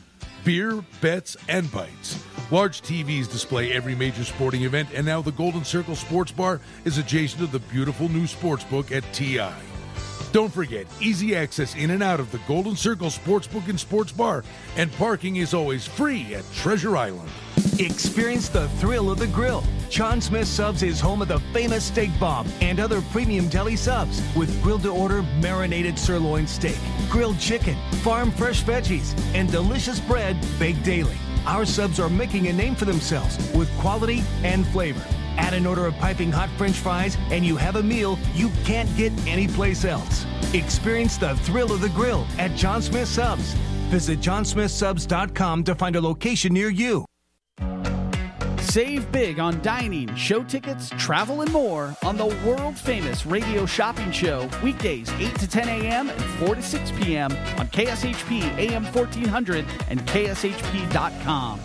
Beer, bets, and bites. Large TVs display every major sporting event, and now the Golden Circle Sports Bar is adjacent to the beautiful new sports book at TI. Don't forget, easy access in and out of the Golden Circle Sportsbook and Sports Bar, and parking is always free at Treasure Island. Experience the thrill of the grill. Jon Smith Subs is home of the famous steak bomb and other premium deli subs with grilled to order marinated sirloin steak, grilled chicken, farm fresh veggies, and delicious bread baked daily. Our subs are making a name for themselves with quality and flavor. Add an order of piping hot french fries, and you have a meal you can't get anyplace else. Experience the thrill of the grill at Jon Smith Subs. Visit jonsmithsubs.com to find a location near you. Save big on dining, show tickets, travel, and more on the world famous radio shopping show weekdays 8 to 10 a.m. and 4 to 6 p.m. on KSHP AM 1400 and KSHP.com.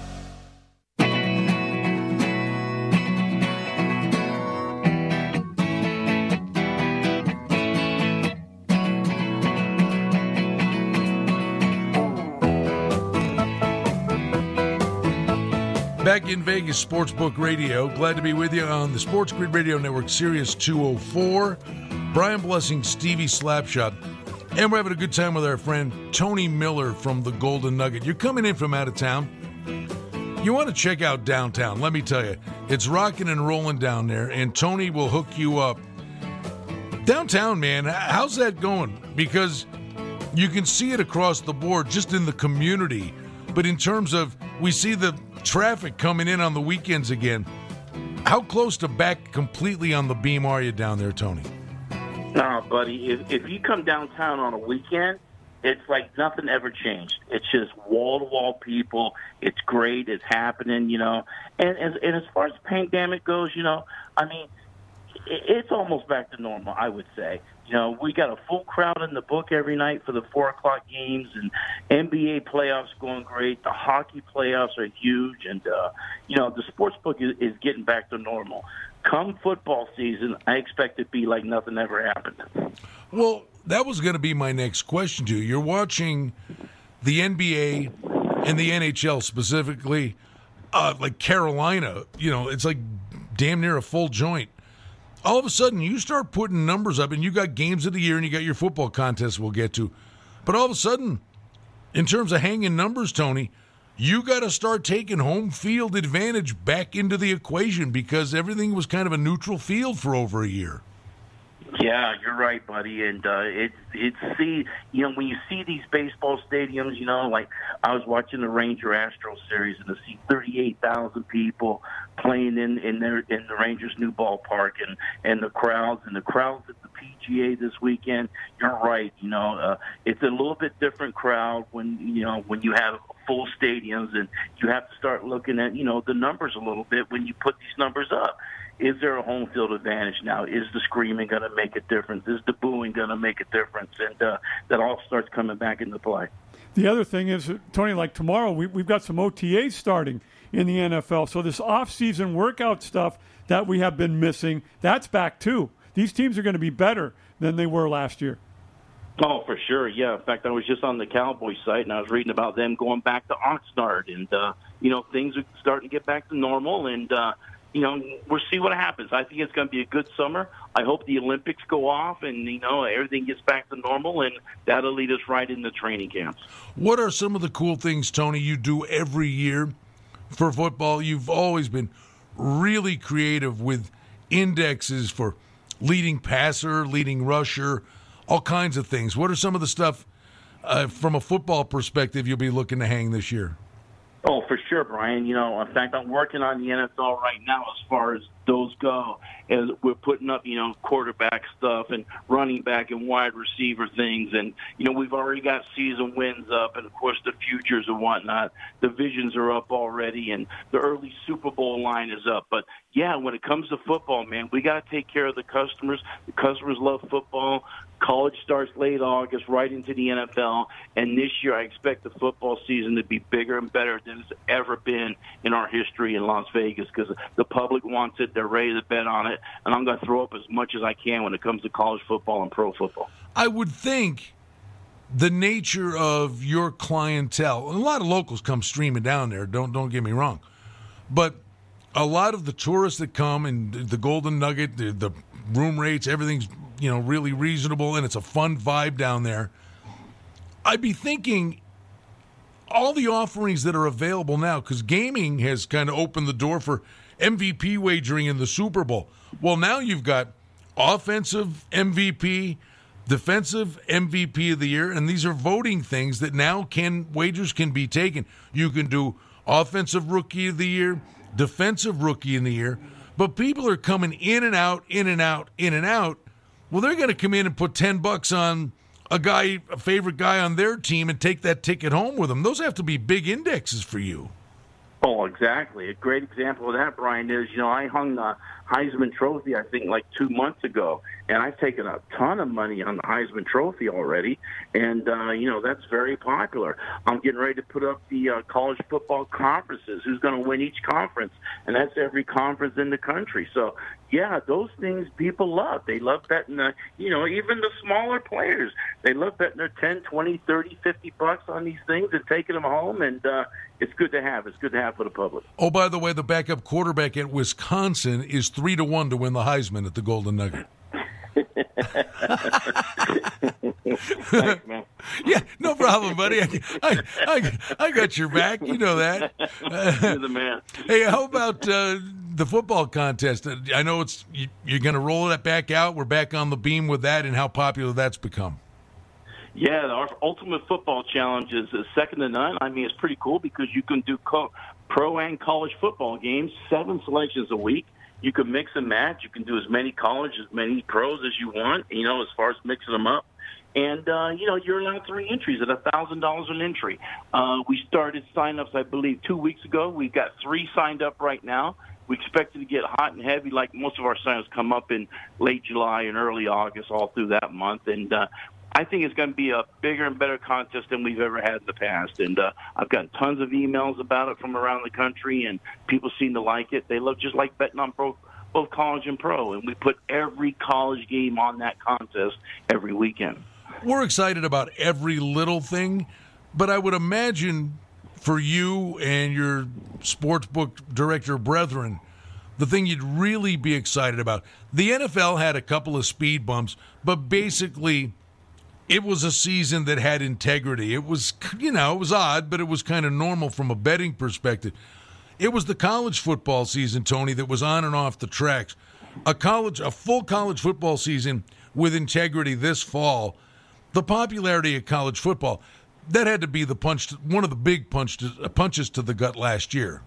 Back in Vegas, Sportsbook Radio. Glad to be with you on the Sports Grid Radio Network, Sirius 204. Brian Blessing, Stevie Slapshot. And we're having a good time with our friend Tony Miller from the Golden Nugget. You're coming in from out of town. You want to check out downtown. Let me tell you, it's rocking and rolling down there, and Tony will hook you up. Downtown, man, how's that going? Because you can see it across the board just in the community. But in terms of, we see the traffic coming in on the weekends again. How close to back completely on the beam are you down there, Tony? No, buddy. If, if you come downtown on a weekend, it's like nothing ever changed. It's just wall to wall people. It's great. It's happening, you know. And, and and as far as pandemic goes, you know, I mean, it, it's almost back to normal. I would say. You know, we got a full crowd in the book every night for the four o'clock games, and NBA playoffs going great. The hockey playoffs are huge, and uh, you know the sports book is, is getting back to normal. Come football season, I expect it to be like nothing ever happened. Well, that was going to be my next question to you. You're watching the NBA and the NHL specifically, uh, like Carolina. You know, it's like damn near a full joint all of a sudden you start putting numbers up and you got games of the year and you got your football contests we'll get to. But all of a sudden, in terms of hanging numbers, Tony, you got to start taking home field advantage back into the equation because everything was kind of a neutral field for over a year. Yeah, you're right, buddy. And uh, it's it's see, you know, when you see these baseball stadiums, you know, like I was watching the Ranger Astros series, and to see 38,000 people playing in in their in the Rangers' new ballpark, and and the crowds and the crowds at the PGA this weekend. You're right. You know, uh, it's a little bit different crowd when you know when you have full stadiums, and you have to start looking at you know the numbers a little bit when you put these numbers up is there a home field advantage now? Is the screaming going to make a difference? Is the booing going to make a difference? And uh, that all starts coming back into play. The other thing is, Tony, like tomorrow, we, we've got some OTAs starting in the NFL. So this off-season workout stuff that we have been missing, that's back too. These teams are going to be better than they were last year. Oh, for sure. Yeah. In fact, I was just on the Cowboys site and I was reading about them going back to Oxnard, and uh, you know things are starting to get back to normal. And uh, you know, we'll see what happens. I think it's going to be a good summer. I hope the Olympics go off and, you know, everything gets back to normal, and that'll lead us right into training camps. What are some of the cool things, Tony, you do every year for football? You've always been really creative with indexes for leading passer, leading rusher, all kinds of things. What are some of the stuff uh, from a football perspective you'll be looking to hang this year? Oh, for sure, Brian. You know, in fact, I'm working on the NFL right now as far as those go. And we're putting up, you know, quarterback stuff and running back and wide receiver things. And, you know, we've already got season wins up and, of course, the futures and whatnot. The visions are up already and the early Super Bowl line is up. But, yeah, when it comes to football, man, we got to take care of the customers. The customers love football. College starts late August, right into the NFL. And this year, I expect the football season to be bigger and better than it's ever been in our history in Las Vegas because the public wants it. They're ready to bet on it. And I'm going to throw up as much as I can when it comes to college football and pro football. I would think the nature of your clientele, a lot of locals come streaming down there, don't, don't get me wrong. But a lot of the tourists that come and the Golden Nugget, the, the room rates, everything's you know really reasonable and it's a fun vibe down there. I'd be thinking all the offerings that are available now because gaming has kind of opened the door for MVP wagering in the Super Bowl. Well, now you've got offensive MVP, defensive MVP of the year, and these are voting things that now can wagers can be taken. You can do offensive rookie of the year, defensive rookie in the year, but people are coming in and out, in and out, in and out well, they're going to come in and put 10 bucks on a guy, a favorite guy on their team and take that ticket home with them. Those have to be big indexes for you. Oh, exactly. A great example of that, Brian, is, you know, I hung the Heisman Trophy, I think, like two months ago, and I've taken a ton of money on the Heisman Trophy already, and uh, you know that's very popular. I'm getting ready to put up the uh, college football conferences. Who's going to win each conference, and that's every conference in the country. So, yeah, those things people love. They love betting. The, you know, even the smaller players, they love betting their ten, twenty, thirty, fifty bucks on these things and taking them home, and uh, it's good to have. It's good to have for the public. Oh, by the way, the backup quarterback at Wisconsin is three to one to win the Heisman at the Golden Nugget. Thanks, man. yeah, no problem, buddy. I, I, I, I, got your back. You know that. You're the man. Hey, how about uh, the football contest? I know it's you, you're going to roll that back out. We're back on the beam with that, and how popular that's become. Yeah, our Ultimate Football Challenge is second to none. I mean, it's pretty cool because you can do co- pro and college football games, seven selections a week you can mix and match. You can do as many college, as many pros as you want. You know, as far as mixing them up. And uh, you know, you're allowed three entries at a thousand dollars an entry. Uh, we started sign-ups, I believe, two weeks ago. We've got three signed up right now. We expect it to get hot and heavy, like most of our sign-ups come up in late July and early August, all through that month. And uh, I think it's going to be a bigger and better contest than we've ever had in the past. And uh, I've gotten tons of emails about it from around the country, and people seem to like it. They love just like betting on both both college and pro, and we put every college game on that contest every weekend. We're excited about every little thing, but I would imagine for you and your sportsbook director brethren, the thing you'd really be excited about. The NFL had a couple of speed bumps, but basically it was a season that had integrity. It was, you know, it was odd, but it was kind of normal from a betting perspective. It was the college football season, Tony, that was on and off the tracks. A college, a full college football season with integrity this fall. The popularity of college football that had to be the punch, one of the big punch to, punches to the gut last year.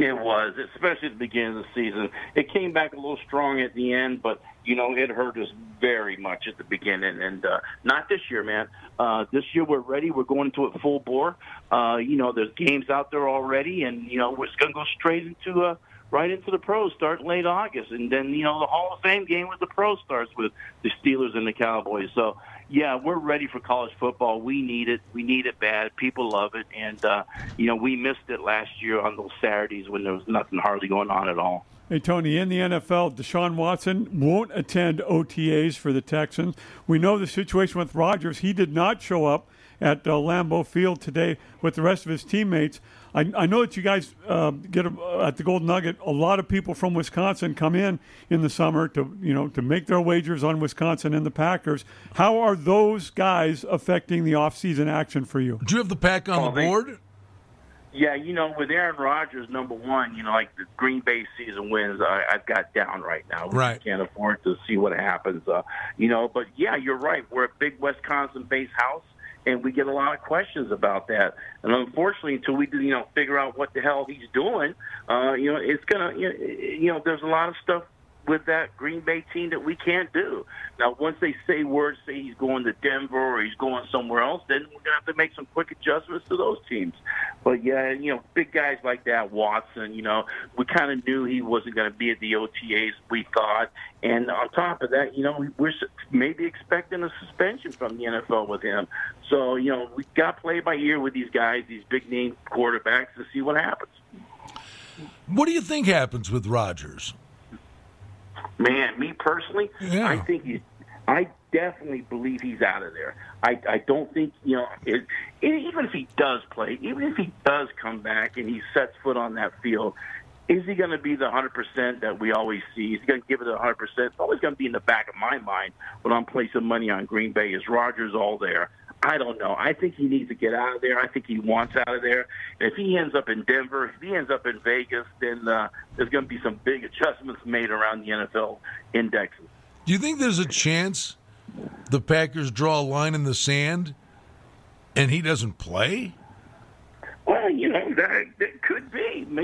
It was, especially at the beginning of the season. It came back a little strong at the end, but you know it hurt us very much at the beginning. And uh, not this year, man. Uh, this year we're ready. We're going into it full bore. Uh, you know, there's games out there already, and you know we're going to go straight into uh, right into the pros starting late August, and then you know the Hall of Fame game with the pros starts with the Steelers and the Cowboys. So yeah, we're ready for college football. We need it. We need it bad. People love it, and uh, you know we missed it last year on those Saturdays when there was nothing hardly going on at all. Hey Tony, in the NFL, Deshaun Watson won't attend OTAs for the Texans. We know the situation with Rodgers. He did not show up at uh, Lambeau Field today with the rest of his teammates. I, I know that you guys uh, get a, uh, at the Golden Nugget. A lot of people from Wisconsin come in in the summer to you know to make their wagers on Wisconsin and the Packers. How are those guys affecting the offseason action for you? Do you have the pack on Oh, the they- board? Yeah, you know, with Aaron Rodgers, number one, you know, like the Green Bay season wins, I, I've got down right now. We Right. can't afford to see what happens, uh, you know. But yeah, you're right. We're a big Wisconsin-based house, and we get a lot of questions about that. And unfortunately, until we, you know, figure out what the hell he's doing, uh, you know, it's gonna, you know, you know, there's a lot of stuff with that Green Bay team that we can't do. Now, once they say words, say he's going to Denver or he's going somewhere else, then we're gonna have to make some quick adjustments to those teams. But yeah, you know, big guys like that, Watson, you know, we kind of knew he wasn't to be at the OTAs. We thought, and on top of that, you know, we're maybe expecting a suspension from the NFL with him. So you know, we got to play by ear with these guys, these big name quarterbacks, to see what happens. What do you think happens with Rodgers? Man, me personally, I think he's. I definitely believe he's out of there. I, I don't think you know. It, even if he does play, even if he does come back and he sets foot on that field, is he going to be the 100% that we always see? Is he going to give it a 100%? It's always going to be in the back of my mind when I'm placing money on Green Bay. Is Rodgers all there? I don't know. I think he needs to get out of there. I think he wants out of there. And if he ends up in Denver, if he ends up in Vegas, then uh, there's going to be some big adjustments made around the NFL indexes. Do you think there's a chance the Packers draw a line in the sand and he doesn't play? Well, you know that, that could be.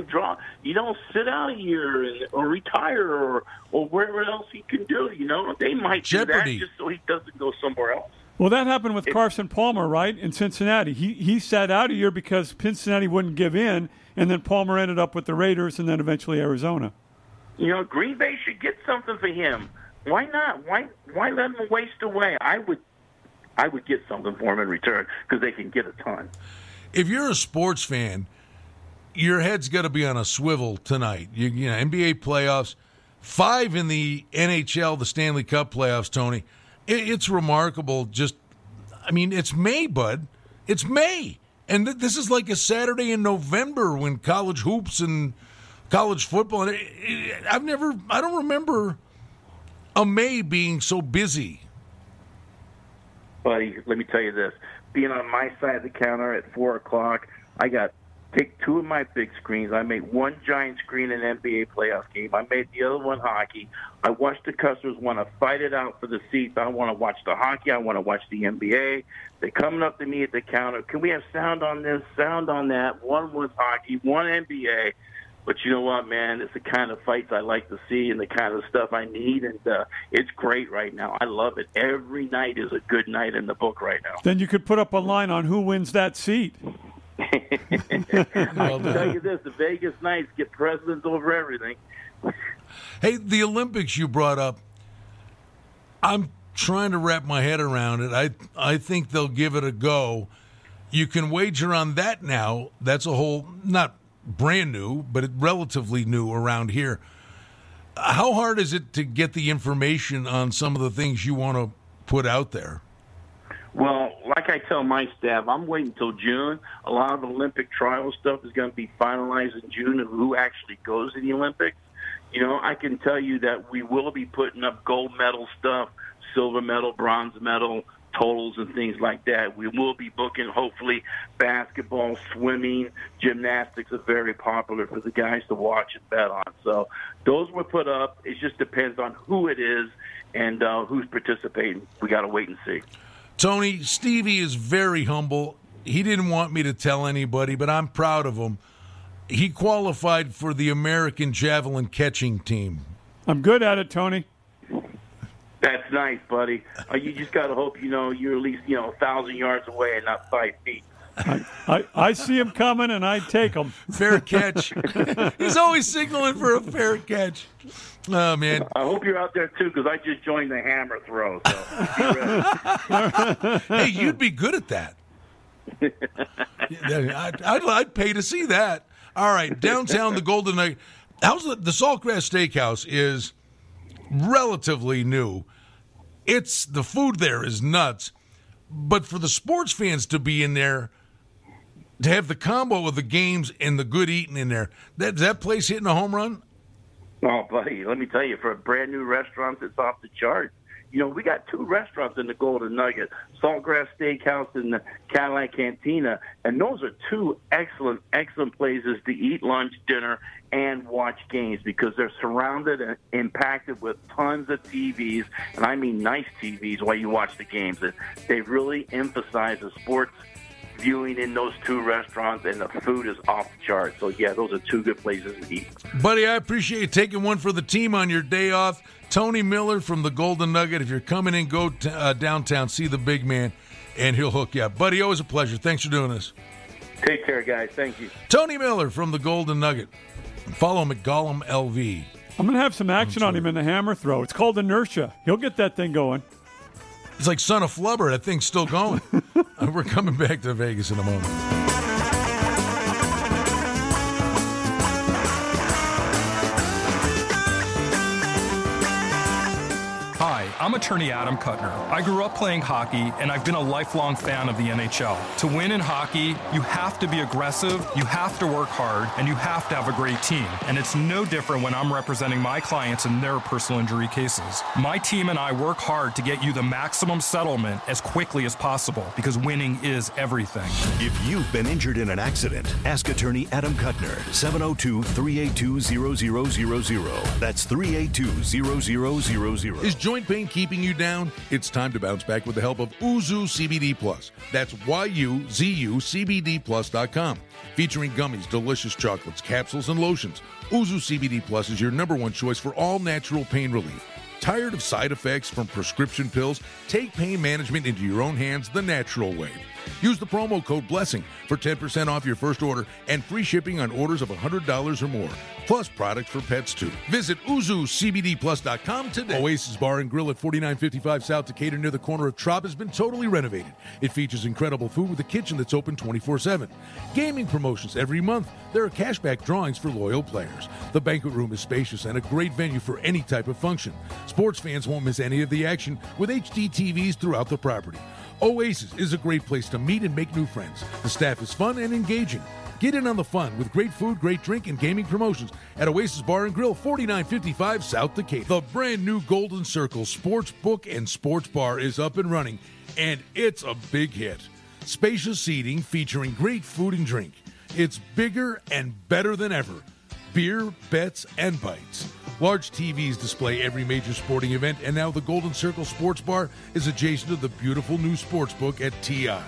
Draw. You don't sit out a year and, or retire or or wherever else he can do. You know they might Jeopardy. do that just so he doesn't go somewhere else. Well, that happened with Carson Palmer, right, in Cincinnati. He he sat out a year because Cincinnati wouldn't give in, and then Palmer ended up with the Raiders, and then eventually Arizona. You know Green Bay should get something for him. Why not? Why why let him waste away? I would I would get something for him in return because they can get a ton. If you're a sports fan, your head's got to be on a swivel tonight. You, you know, NBA playoffs, five in the NHL, the Stanley Cup playoffs. Tony, it, it's remarkable. Just, I mean, it's May, bud. It's May, and th- this is like a Saturday in November when college hoops and college football. And it, it, I've never, I don't remember a May being so busy. buddy, let me tell you this. Being on my side of the counter at four o'clock, I got take two of my big screens. I made one giant screen in an NBA playoff game. I made the other one hockey. I watched the customers want to fight it out for the seats. I want to watch the hockey. I want to watch the NBA. They're coming up to me at the counter. Can we have sound on this, sound on that? One was hockey, one NBA. But you know what, man? It's the kind of fights I like to see and the kind of stuff I need, and uh, it's great right now. I love it. Every night is a good night in the book right now. Then you could put up a line on who wins that seat. I can tell you this: the Vegas Knights get precedence over everything. Hey, the Olympics you brought up. I'm trying to wrap my head around it. I I think they'll give it a go. You can wager on that now. That's a whole not brand new, but relatively new around here. How hard is it to get the information on some of the things you want to put out there? Well, like I tell my staff, I'm waiting until June. A lot of Olympic trial stuff is going to be finalized in June of who actually goes to the Olympics. You know, I can tell you that we will be putting up gold medal stuff, silver medal, bronze medal, totals and things like that. We will be booking, hopefully, basketball, swimming, gymnastics are very popular for the guys to watch and bet on. So those were put up. It just depends on who it is and uh, who's participating. We got to wait and see. Tony, Stevie is very humble. He didn't want me to tell anybody, but I'm proud of him. He qualified for the American javelin catching team. I'm good at it, Tony. That's nice, buddy. Uh, you just got to hope you know you're at least you know a thousand yards away and not five feet. I, I, I see him coming and I take him. Fair catch. He's always signaling for a fair catch. Oh man! I hope you're out there too because I just joined the hammer throw. So hey, you'd be good at that. I'd, I'd, I'd, pay to see that. All right, downtown the Golden Nugget. How's the, the Saltgrass Steakhouse is relatively new. It's the food there is nuts, but for the sports fans to be in there, to have the combo of the games and the good eating in there, that that place hitting a home run. Oh, buddy, let me tell you, for a brand new restaurant, it's off the chart. You know, we got two restaurants in the Golden Nugget, Saltgrass Steakhouse and the Cadillac Cantina, and those are two excellent, excellent places to eat lunch, dinner, and watch games because they're surrounded and impacted with tons of TVs, and I mean nice TVs while you watch the games. They really emphasize the sports viewing in those two restaurants, and the food is off the chart. So, yeah, those are two good places to eat. Buddy, I appreciate you taking one for the team on your day off. Tony Miller from the Golden Nugget. If you're coming in, go t- uh, downtown, see the big man, and he'll hook you up. Buddy, always a pleasure. Thanks for doing this. Take care, guys. Thank you. Tony Miller from the Golden Nugget. Follow McGollum LV. I'm going to have some action on him in the hammer throw. It's called inertia. He'll get that thing going. It's like Son of Flubber. That thing's still going. Uh, we're coming back to Vegas in a moment. I'm attorney Adam Kutner. I grew up playing hockey, and I've been a lifelong fan of the NHL. To win in hockey, you have to be aggressive, you have to work hard, and you have to have a great team. And it's no different when I'm representing my clients in their personal injury cases. My team and I work hard to get you the maximum settlement as quickly as possible because winning is everything. If you've been injured in an accident, ask attorney Adam Kutner, 702 382 0000. That's 382 0000. Is joint pain keeping you down? It's time to bounce back with the help of Yuzu CBD Plus. That's Y-U-Z-U-C-B-D-Plus.com. Featuring gummies, delicious chocolates, capsules, and lotions, Yuzu CBD Plus is your number one choice for all natural pain relief. Tired of side effects from prescription pills? Take pain management into your own hands the natural way. Use the promo code BLESSING for 10% off your first order and free shipping on orders of $100 or more, plus products for pets too. Visit YuzuCBDPlus.com today. Oasis Bar and Grill at 4955 South Decatur near the corner of Trop has been totally renovated. It features incredible food with a kitchen that's open 24 7. Gaming promotions every month. There are cashback drawings for loyal players. The banquet room is spacious and a great venue for any type of function. Sports fans won't miss any of the action with HD TVs throughout the property. Oasis is a great place to meet and make new friends. The staff is fun and engaging. Get in on the fun with great food, great drink, and gaming promotions at Oasis Bar and Grill, 4955 South Decatur. The brand new Golden Circle Sports Book and Sports Bar is up and running, and it's a big hit. Spacious seating featuring great food and drink. It's bigger and better than ever. Beer, bets, and bites. Large TVs display every major sporting event, and now the Golden Circle Sports Bar is adjacent to the beautiful new sports book at TI.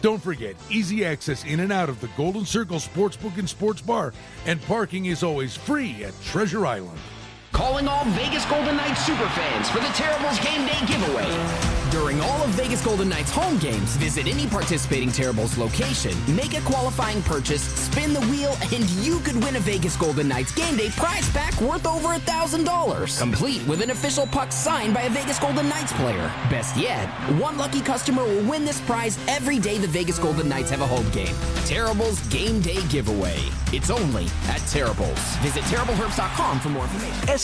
Don't forget, easy access in and out of the Golden Circle Sportsbook and Sports Bar, and parking is always free at Treasure Island. Calling all Vegas Golden Knights superfans for the Terribles Game Day giveaway. During all of Vegas Golden Knights home games, visit any participating Terribles location, make a qualifying purchase, spin the wheel, and you could win a Vegas Golden Knights Game Day prize pack worth over a $1,000. Complete with an official puck signed by a Vegas Golden Knights player. Best yet, one lucky customer will win this prize every day the Vegas Golden Knights have a home game. Terribles Game Day giveaway. It's only at Terribles. Visit TerribleHerbst.com for more information.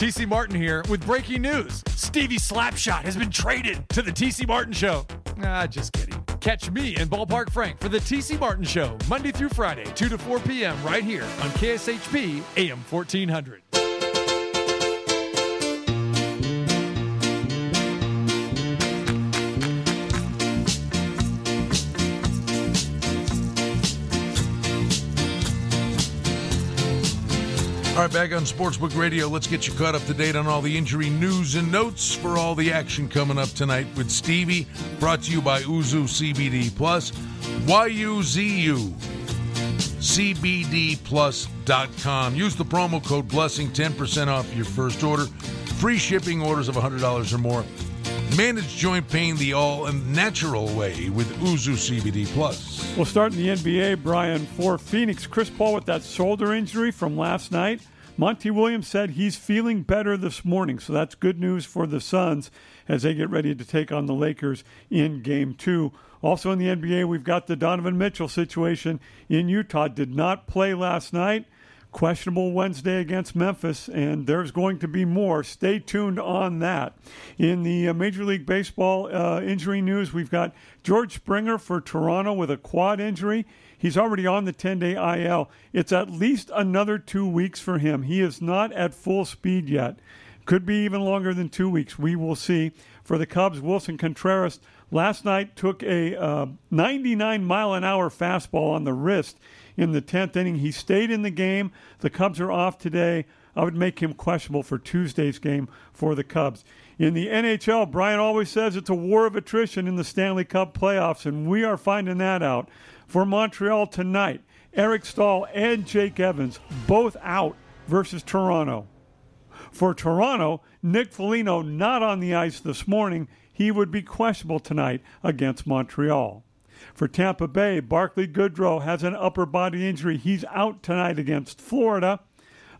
TC Martin here with breaking news. Stevie Slapshot has been traded to the TC Martin Show. Ah, just kidding. Catch me and Ballpark Frank for the TC Martin Show, Monday through Friday, 2 to 4 p.m., right here on KSHP AM 1400. Right, back on Sportsbook Radio. Let's get you caught up to date on all the injury news and notes for all the action coming up tonight with Stevie. Brought to you by Yuzu CBD Plus, YUZU, CBDPlus.com. Use the promo code BLESSING, 10% off your first order. Free shipping orders of $100 or more. Manage joint pain the all natural way with Yuzu CBD Plus. We'll start in the NBA, Brian. For Phoenix, Chris Paul with that shoulder injury from last night. Monty Williams said he's feeling better this morning, so that's good news for the Suns as they get ready to take on the Lakers in game two. Also in the NBA, we've got the Donovan Mitchell situation in Utah. Did not play last night. Questionable Wednesday against Memphis, and there's going to be more. Stay tuned on that. In the uh, Major League Baseball uh, injury news, we've got George Springer for Toronto with a quad injury. He's already on the 10 day IL. It's at least another two weeks for him. He is not at full speed yet. Could be even longer than two weeks. We will see. For the Cubs, Wilson Contreras last night took a uh, 99 mile an hour fastball on the wrist in the 10th inning. He stayed in the game. The Cubs are off today. I would make him questionable for Tuesday's game for the Cubs. In the NHL, Brian always says it's a war of attrition in the Stanley Cup playoffs, and we are finding that out. For Montreal tonight, Eric Staal and Jake Evans both out versus Toronto. For Toronto, Nick Foligno not on the ice this morning. He would be questionable tonight against Montreal. For Tampa Bay, Barclay Goodrow has an upper body injury. He's out tonight against Florida.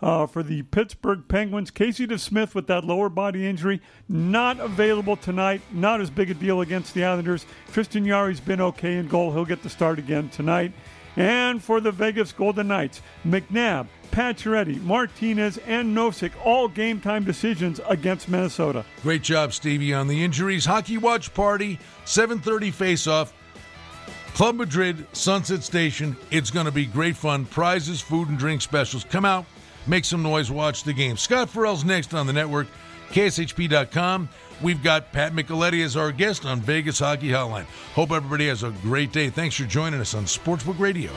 Uh, for the Pittsburgh Penguins, Casey DeSmith with that lower body injury, not available tonight. Not as big a deal against the Islanders. Tristan Jarry's been okay in goal. He'll get the start again tonight. And for the Vegas Golden Knights, McNabb, Pacioretty, Martinez, and Nosek, all game time decisions against Minnesota. Great job, Stevie, on the injuries. Hockey watch party, 7:30 face-off. Club Madrid, Sunset Station. It's going to be great fun. Prizes, food, and drink specials. Come out, make some noise, watch the game. Scott Ferrall's next on the network, KSHP.com. We've got Pat Micheletti as our guest on Vegas Hockey Hotline. Hope everybody has a great day. Thanks for joining us on Sportsbook Radio.